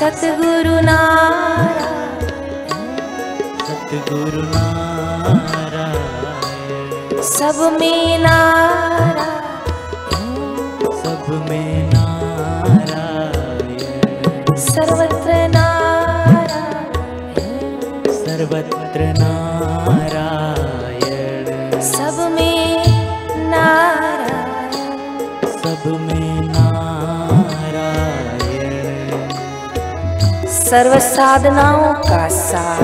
सतगुरु सतगुरु सब में नारा सब में नारा सर्व सर्व साधनाओं का सार।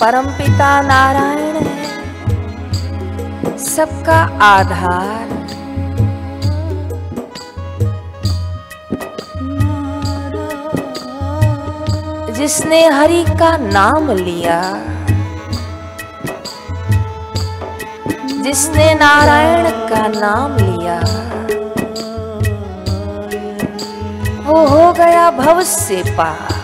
परमपिता नारायण है, सबका आधार। जिसने हरि का नाम लिया, जिसने नारायण का नाम लिया हो गया भव से पार।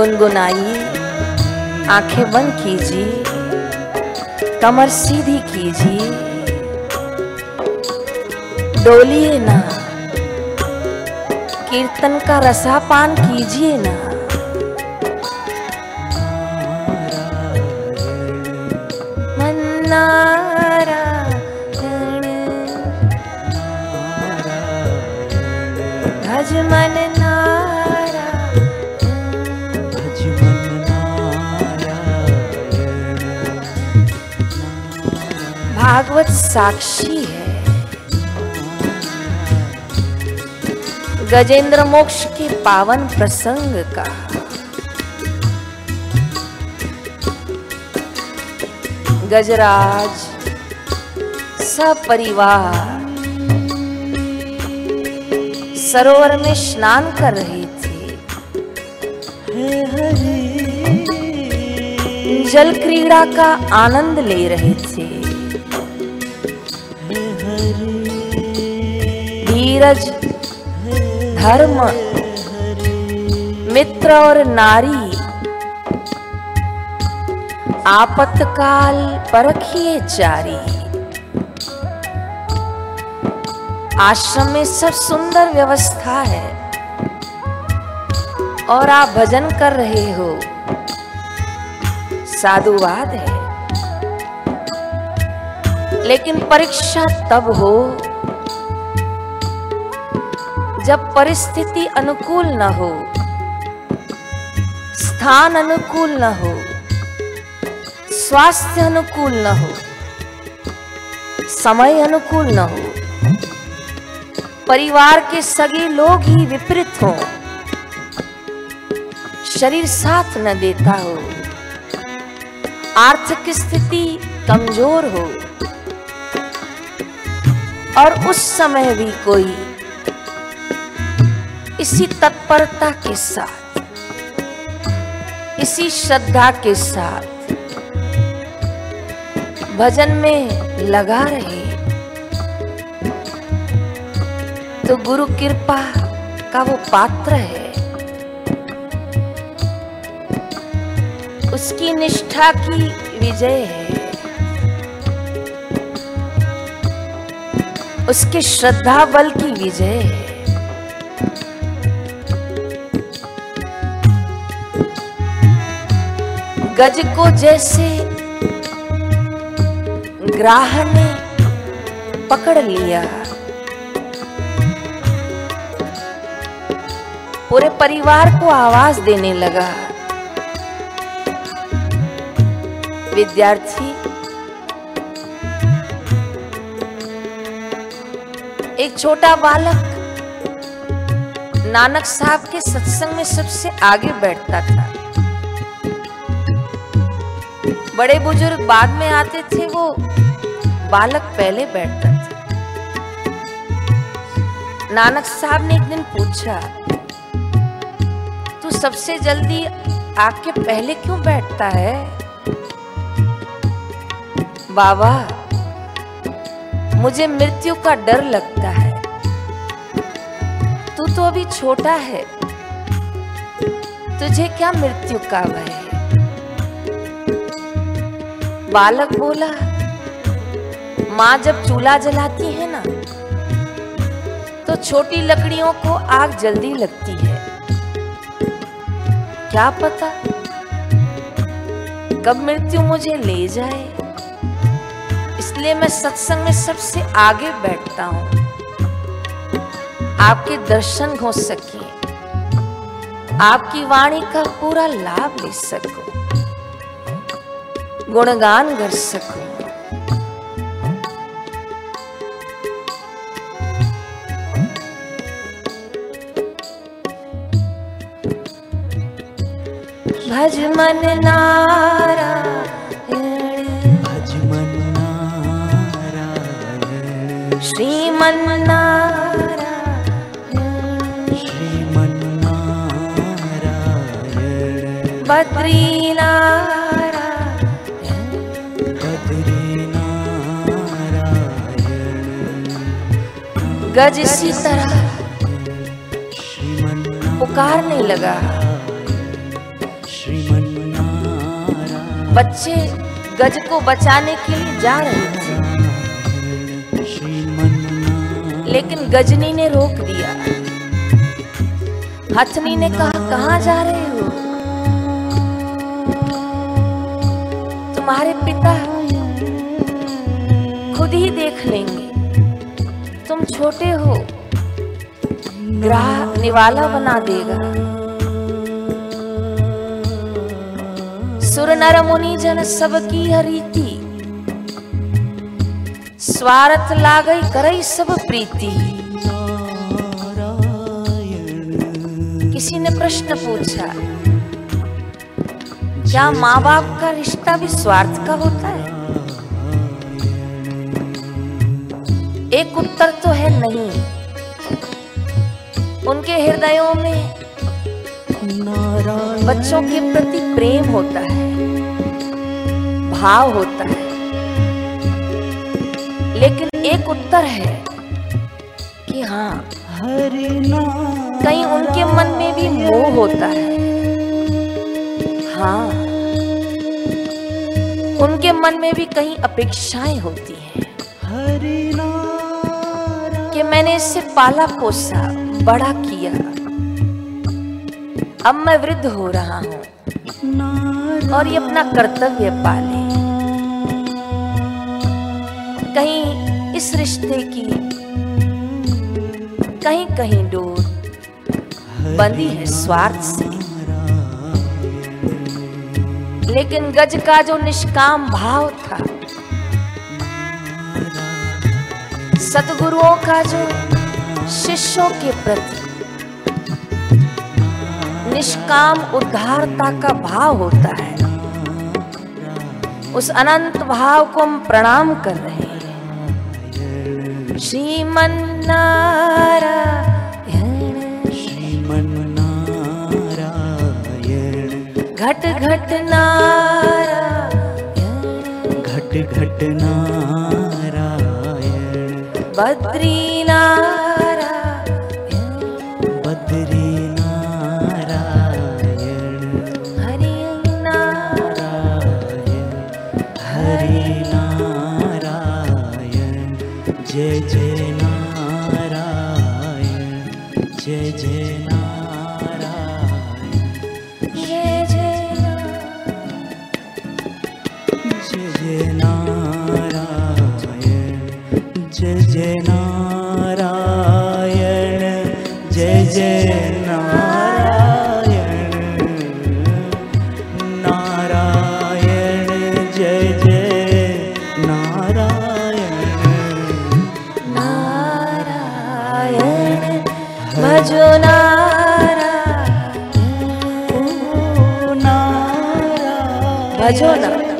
गुनगुनाइए आँखें बंद कीजिए, कमर सीधी कीजिए। डोलिए ना, कीर्तन का रसापान कीजिए ना। मन्नारायण भज मन भागवत साक्षी है। गजेंद्र मोक्ष के पावन प्रसंग का। गजराज सपरिवार। सरोवर में स्नान कर रहे थे। जल क्रीड़ा का आनंद ले रहे थे। धीरज, धर्म, मित्र और नारी। आपत्काल परखिए जारी। आश्रम में सब सुंदर व्यवस्था है। और आप भजन कर रहे हो। साधुवाद है। लेकिन परीक्षा तब हो जब परिस्थिति अनुकूल न हो, स्थान अनुकूल न हो, स्वास्थ्य अनुकूल न हो, समय अनुकूल न हो, परिवार के सगे लोग ही विपरीत हो, शरीर साथ न देता हो, आर्थिक स्थिति कमज़ोर हो, और उस समय भी कोई इसी तत्परता के साथ, इसी श्रद्धा के साथ भजन में लगा रहे। तो गुरु कृपा का वो पात्र है। उसकी निष्ठा की विजय है। उसके श्रद्धा बल की विजय है। गज को जैसे ग्राह ने पकड़ लिया। पूरे परिवार को आवाज़ देने लगा। विद्यार्थी, एक छोटा बालक नानक साहब के सत्संग में सबसे आगे बैठता था। बड़े बुज़ुर्ग बाद में आते थे वो। बालक पहले बैठता था। नानक साहब ने एक दिन पूछा, तू सबसे जल्दी आके पहले क्यों बैठता है? बाबा, मुझे मृत्यु का डर लगता है। तू तो अभी छोटा है। तुझे क्या मृत्यु का भय है? बालक बोला, माँ जब चूल्हा जलाती है ना तो छोटी लकड़ियों को आग जल्दी लगती है। क्या पता कब मृत्यु मुझे ले जाए? इसलिए मैं सत्संग में सबसे आगे बैठता हूँ। आपके दर्शन हो सके। आपकी वाणी का पूरा लाभ ले सकूँ। गुणगान कर सकूँ। भज मन नारायण। भज मन नारायण। श्रीमन नारायण। श्रीमन नारायण। बद्री गज इसी तरह। पुकारने लगा। बच्चे गज को बचाने के लिए जा रहे थे। लेकिन गजनी ने रोक दिया। हथनी ने कहा, कहाँ जा रहे हो? तुम्हारे पिता खुद ही देख लेंगे। छोटे हो, ग्राह निवाला बना देगा। सुर नर मुनि जन सब की हरीति, स्वार्थ लागई करई सब प्रीति। किसी ने प्रश्न पूछा, क्या माँ बाप का रिश्ता भी स्वार्थ का होता? है एक उत्तर तो है नहीं। उनके हृदयों में बच्चों के प्रति प्रेम होता है भाव होता है। लेकिन एक उत्तर है कि हाँ कहीं उनके मन में भी मोह होता है। हाँ उनके मन में भी कहीं अपेक्षाएँ होती मैंने इसे पाला पोसा, बड़ा किया। अब मैं वृद्ध हो रहा हूँ और ये अपना कर्तव्य पाले। कहीं इस रिश्ते की, कहीं कहीं डोर बंदी है स्वार्थ से। लेकिन गज का जो निष्काम भाव था सतगुरुओं का जो शिष्यों के प्रति निष्काम उद्धारता का भाव होता है उस अनंत भाव को हम प्रणाम कर रहे हैं। श्रीमन नारायण श्रीमन्नारायण। घट घट नारायण। घट घट नारायण। बद्रीना बद्री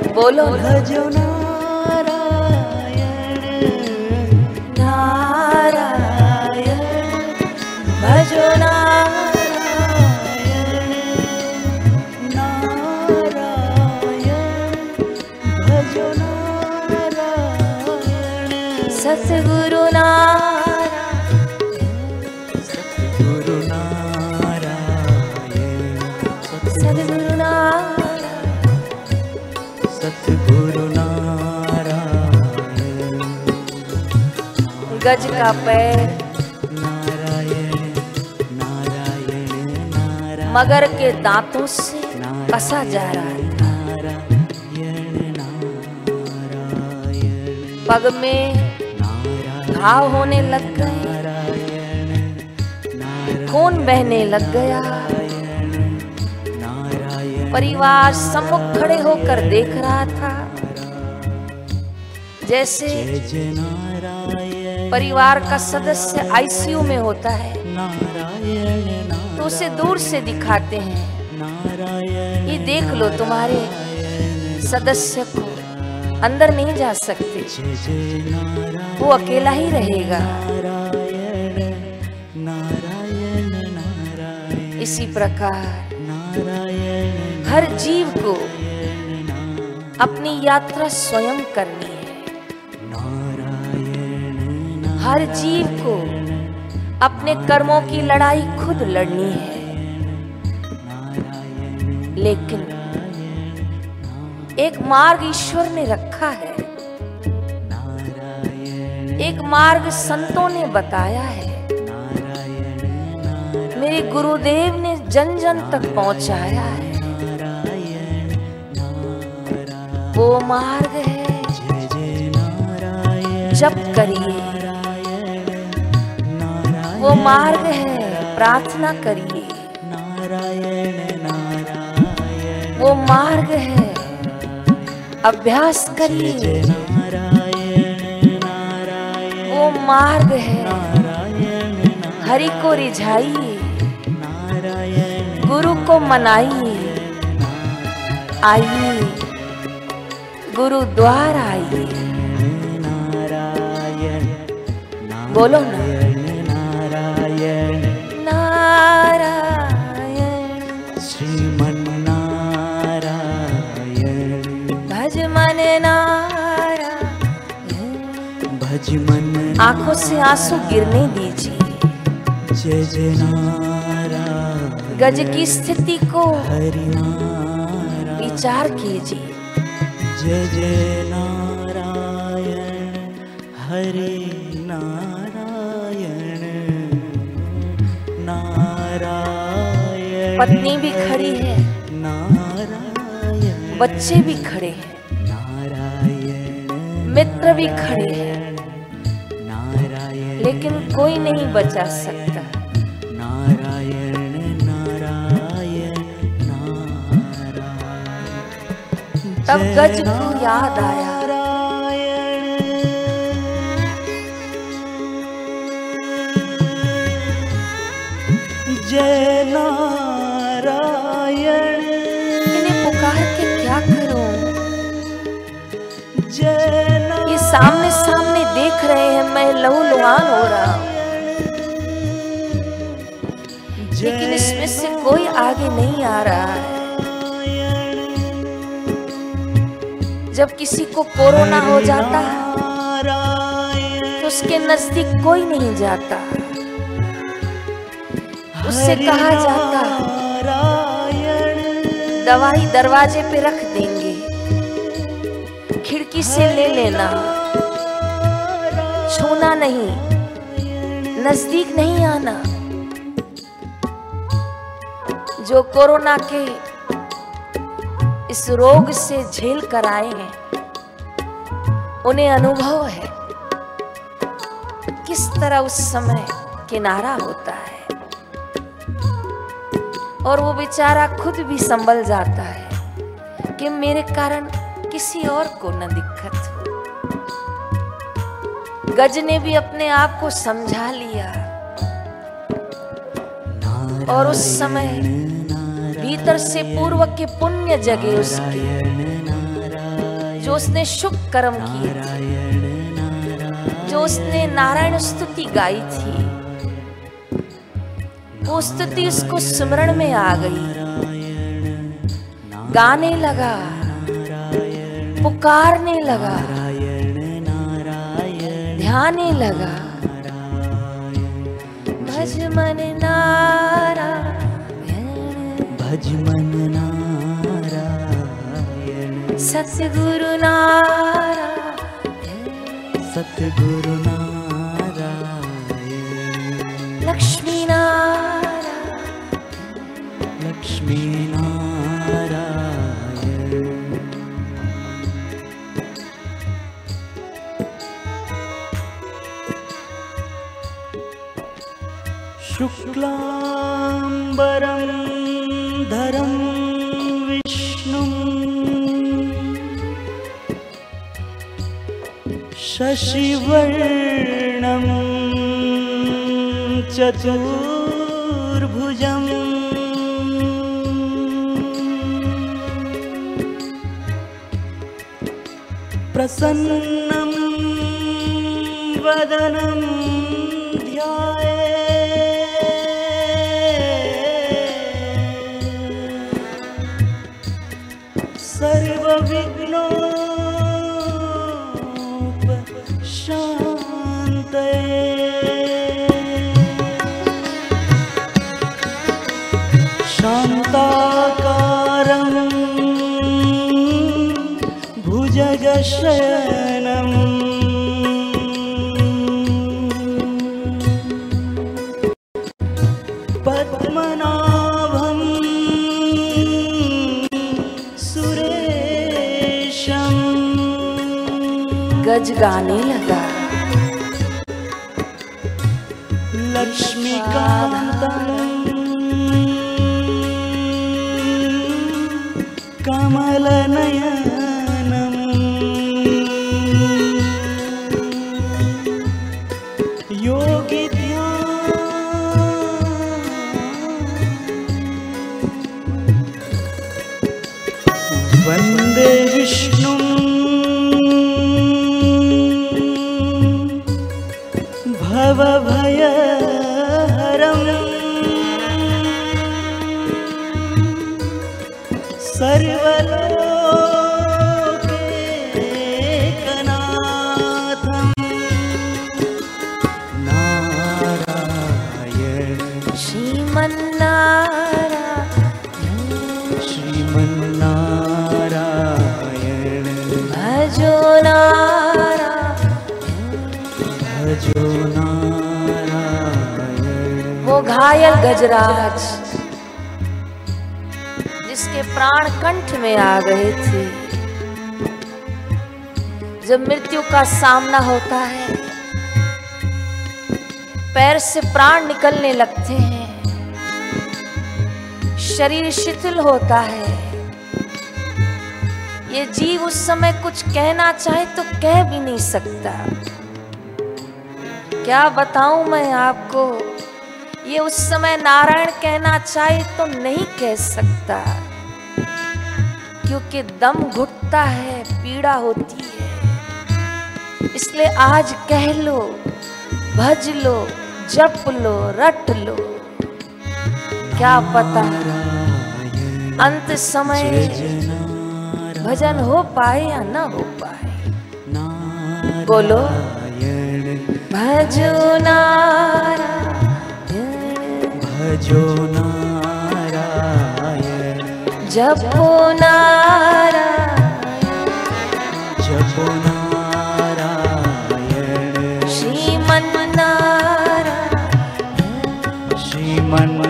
बोलो भजो नारायण। गज का पैर। नारायण नारायण नारायण मगर के दांतों से कसा जा रहा नारायण पग में घाव होने लग गए। खून बहने लग गया। परिवार सम्मुख खड़े होकर देख रहा था। जैसे परिवार का सदस्य आईसीयू में होता है। तो उसे दूर से दिखाते हैं। ये देख लो तुम्हारे सदस्य को। अंदर नहीं जा सकते। वो अकेला ही रहेगा। इसी प्रकार हर जीव को अपनी यात्रा स्वयं करनी है। हर जीव को अपने कर्मों की लड़ाई खुद लड़नी है। लेकिन एक मार्ग ईश्वर ने रखा है। एक मार्ग संतों ने बताया है। मेरे गुरुदेव ने जन जन तक पहुँचाया है। वो मार्ग है। जप करिए। वो मार्ग है, प्रार्थना करिए। नारायण नारायण वो मार्ग है, अभ्यास करिए। नारायण नारायण वो मार्ग है नारायण हरि को रिझाइए नारायण गुरु को मनाइए। आइए, गुरुद्वार आइए। नारायण बोलो ना। भज मन। आँखों से आँसू गिरने दीजिए। जय जय नारायण गज की स्थिति को विचार कीजिए। जय जय नारायण हरे नारायण नारायण। पत्नी भी खड़ी है। नारायण। बच्चे भी खड़े हैं। नारायण। मित्र भी खड़े हैं। लेकिन कोई नहीं बचा सकता। नारायण नारायण नारायण। तब गज को याद आया। जय नारायण। इन्हें पुकार के क्या करूँ? ये सामने सामने देख रहे हैं, मैं लहू लुहान हो रहा हूँ। लेकिन इसमें से कोई आगे नहीं आ रहा है। जब किसी को कोरोना हो जाता है तो उसके नज़दीक कोई नहीं जाता। उससे कहा जाता दवाई दरवाजे पे रख देंगे, खिड़की से ले लेना। छूना नहीं, नज़दीक नहीं आना। जो कोरोना के इस रोग से झेल कर आए हैं, उन्हें अनुभव है किस तरह उस समय किनारा होता है। और वो बेचारा खुद भी संभल जाता है कि मेरे कारण किसी और को न दिक्कत हो। गज ने भी अपने आप को समझा लिया। और उस समय भीतर से पूर्व के पुण्य जगे उसके जो उसने शुभ कर्म किए थे जो उसने नारायण स्तुति गाई थी वो स्तुति उसको स्मरण में आ गई। गाने लगा पुकारने लगा। ध्याने लगा। भज मन नारायण भज मन नारायण। सतगुरु नारायण सतगुरु नारायण। लक्ष्मी नारायण लक्ष्मी शशिवर्णं चतुर्भुजम्। प्रसन्नं शान्ताकारं भुजगशयनम् गाने लगा। लक्ष्मीकान्तम् कमलनयनम् योगी वंदे विष्णुम् भवभयहरम् घायल गजराज, जिसके प्राण कंठ में आ गए थे। जब मृत्यु का सामना होता है, पैर से प्राण निकलने लगते हैं। शरीर शिथिल होता है। ये जीव उस समय कुछ कहना चाहे तो कह भी नहीं सकता। क्या बताऊँ मैं आपको? ये उस समय नारायण कहना चाहे तो नहीं कह सकता। क्योंकि दम घुटता है पीड़ा होती है। इसलिए आज कह लो भज लो जप लो रट लो। क्या पता अंत समय भजन हो पाए या ना हो पाए। बोलो भजो नारायण। भजो नारायण। जपो नारायण। जपो नारायण। श्रीमन नारायण। श्रीमन्नारायण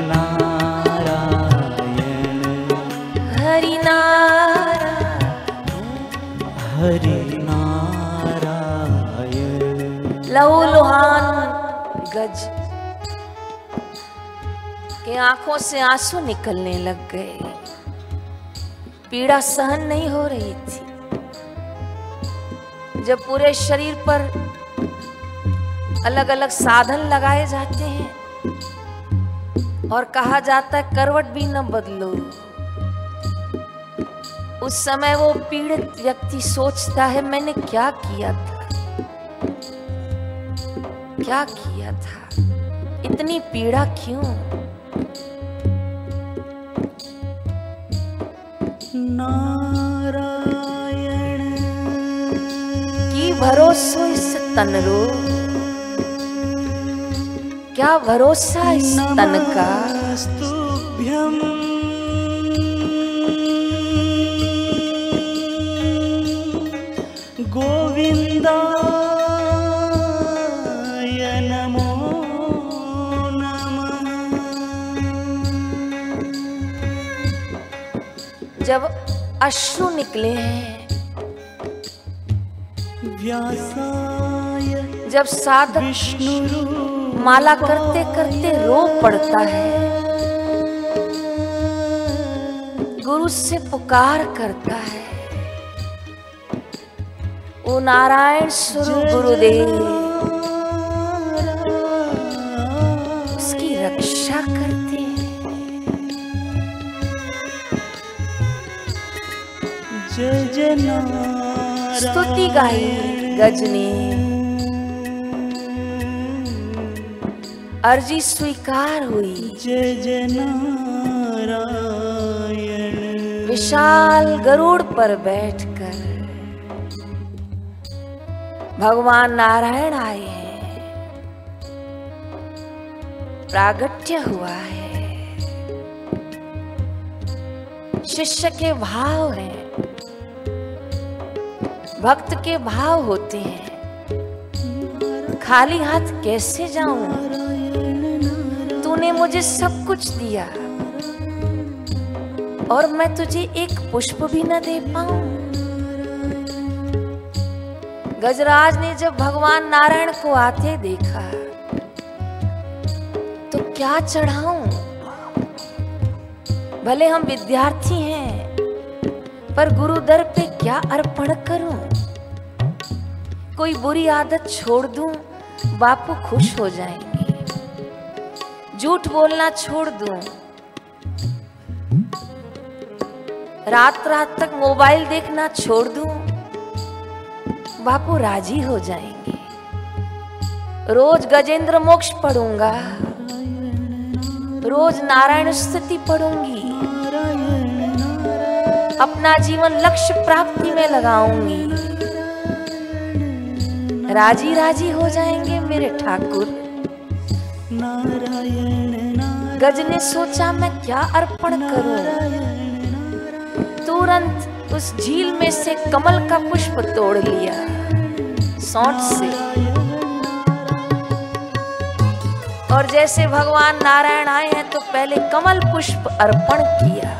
हरि नारायण। हरि नारायण। लौ लोहान गज। आँखों से आँसू निकलने लग गए। पीड़ा सहन नहीं हो रही थी। जब पूरे शरीर पर अलग अलग साधन लगाए जाते हैं और कहा जाता है, करवट भी न बदलो। उस समय वो पीड़ित व्यक्ति सोचता है, मैंने क्या किया था? क्या किया था? इतनी पीड़ा क्यों? नारायण। की भरोसो इस तन रो? क्या भरोसा इस तन का? स्तुभ्यम नमः। जब अश्रु निकले हैं। व्यासाय जब साधक विष्णुरु माला करते करते रो पड़ता है गुरु से पुकार करता है। ओ नारायण स्वरूप गुरुदेव। स्तुति गाई गज ने अर्जी स्वीकार हुई। विशाल गरुड़ पर बैठकर भगवान नारायण आए हैं। प्रागट्य हुआ है। शिष्य के भाव हैं। भक्त के भाव होते हैं। खाली हाथ कैसे जाऊँ? तूने मुझे सब कुछ दिया। और मैं तुझे एक पुष्प भी न दे पाऊँ। गजराज ने जब भगवान नारायण को आते देखा तो क्या चढ़ाऊं? भले हम विद्यार्थी हैं, पर गुरु दर पे क्या अर्पण करूँ? कोई बुरी आदत छोड़ दूँ, बापू खुश हो जाएँगे। झूठ बोलना छोड़ दूँ। रात रात तक मोबाइल देखना छोड़ दूँ, बापू राज़ी हो जाएँगे। रोज गजेंद्र मोक्ष पढ़ूँगा, रोज नारायण स्तुति पढ़ूँगी। अपना जीवन लक्ष्य प्राप्ति में लगाऊँगी। राज़ी राज़ी हो जाएँगे मेरे ठाकुर। गज ने सोचा मैं क्या अर्पण करूँ। तुरंत उस झील में से कमल का पुष्प तोड़ लिया। सौंठ से। और जैसे भगवान नारायण आए हैं तो पहले कमल पुष्प अर्पण किया।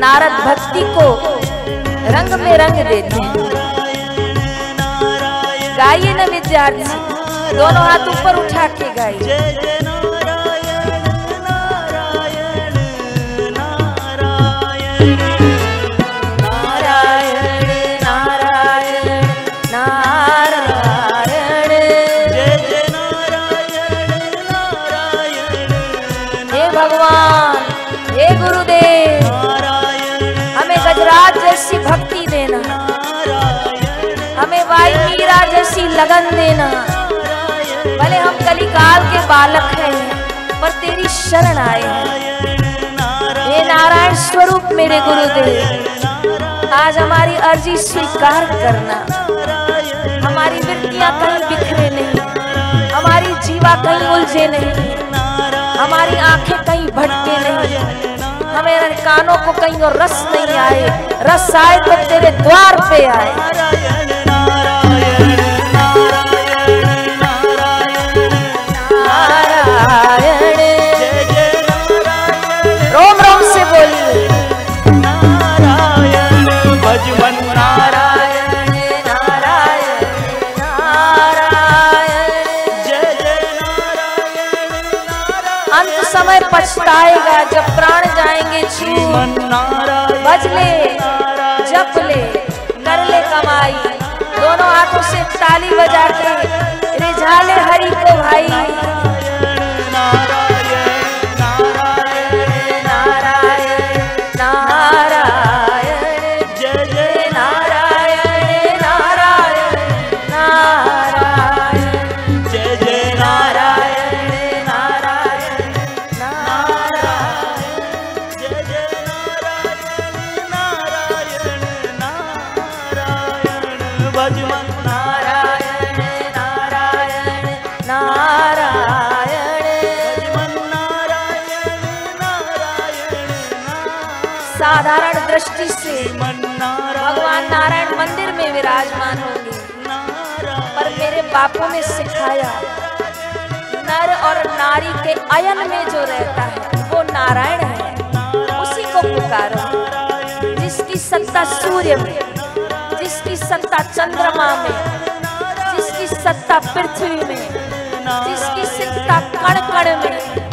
नारद भक्ति को रंग में रंग देते हैं। गाइए ना विद्यार्थी, दोनों हाथ ऊपर उठा के गाइए। देना भले हम कलिकाल के बालक हैं, पर तेरी शरण आए हैं। हे नारायण स्वरूप मेरे गुरुदेव, आज हमारी अर्जी स्वीकार करना। हमारी वृत्तियाँ कहीं बिखरे नहीं, हमारी जीवा कहीं उलझे नहीं, हमारी आँखें कहीं भटके नहीं। हमें कानों को कहीं और रस नहीं आए, रस आए तो तेरे द्वार पे आए। पछताएगा जब प्राण जाएँगे छू। बज ले जप ले कर ले कमाई। दोनों हाथों से ताली बजा के रिझा हरी हरि को भाई। साधारण दृष्टि से भगवान नारायण मंदिर में विराजमान होंगे। पर मेरे बापू ने सिखाया नर और नारी के अयन में जो रहता है वो नारायण है। उसी को पुकारो जिसकी सत्ता सूर्य में। सत्ता चंद्रमा में जिसकी सत्ता पृथ्वी में जिसकी सत्ता कण कण में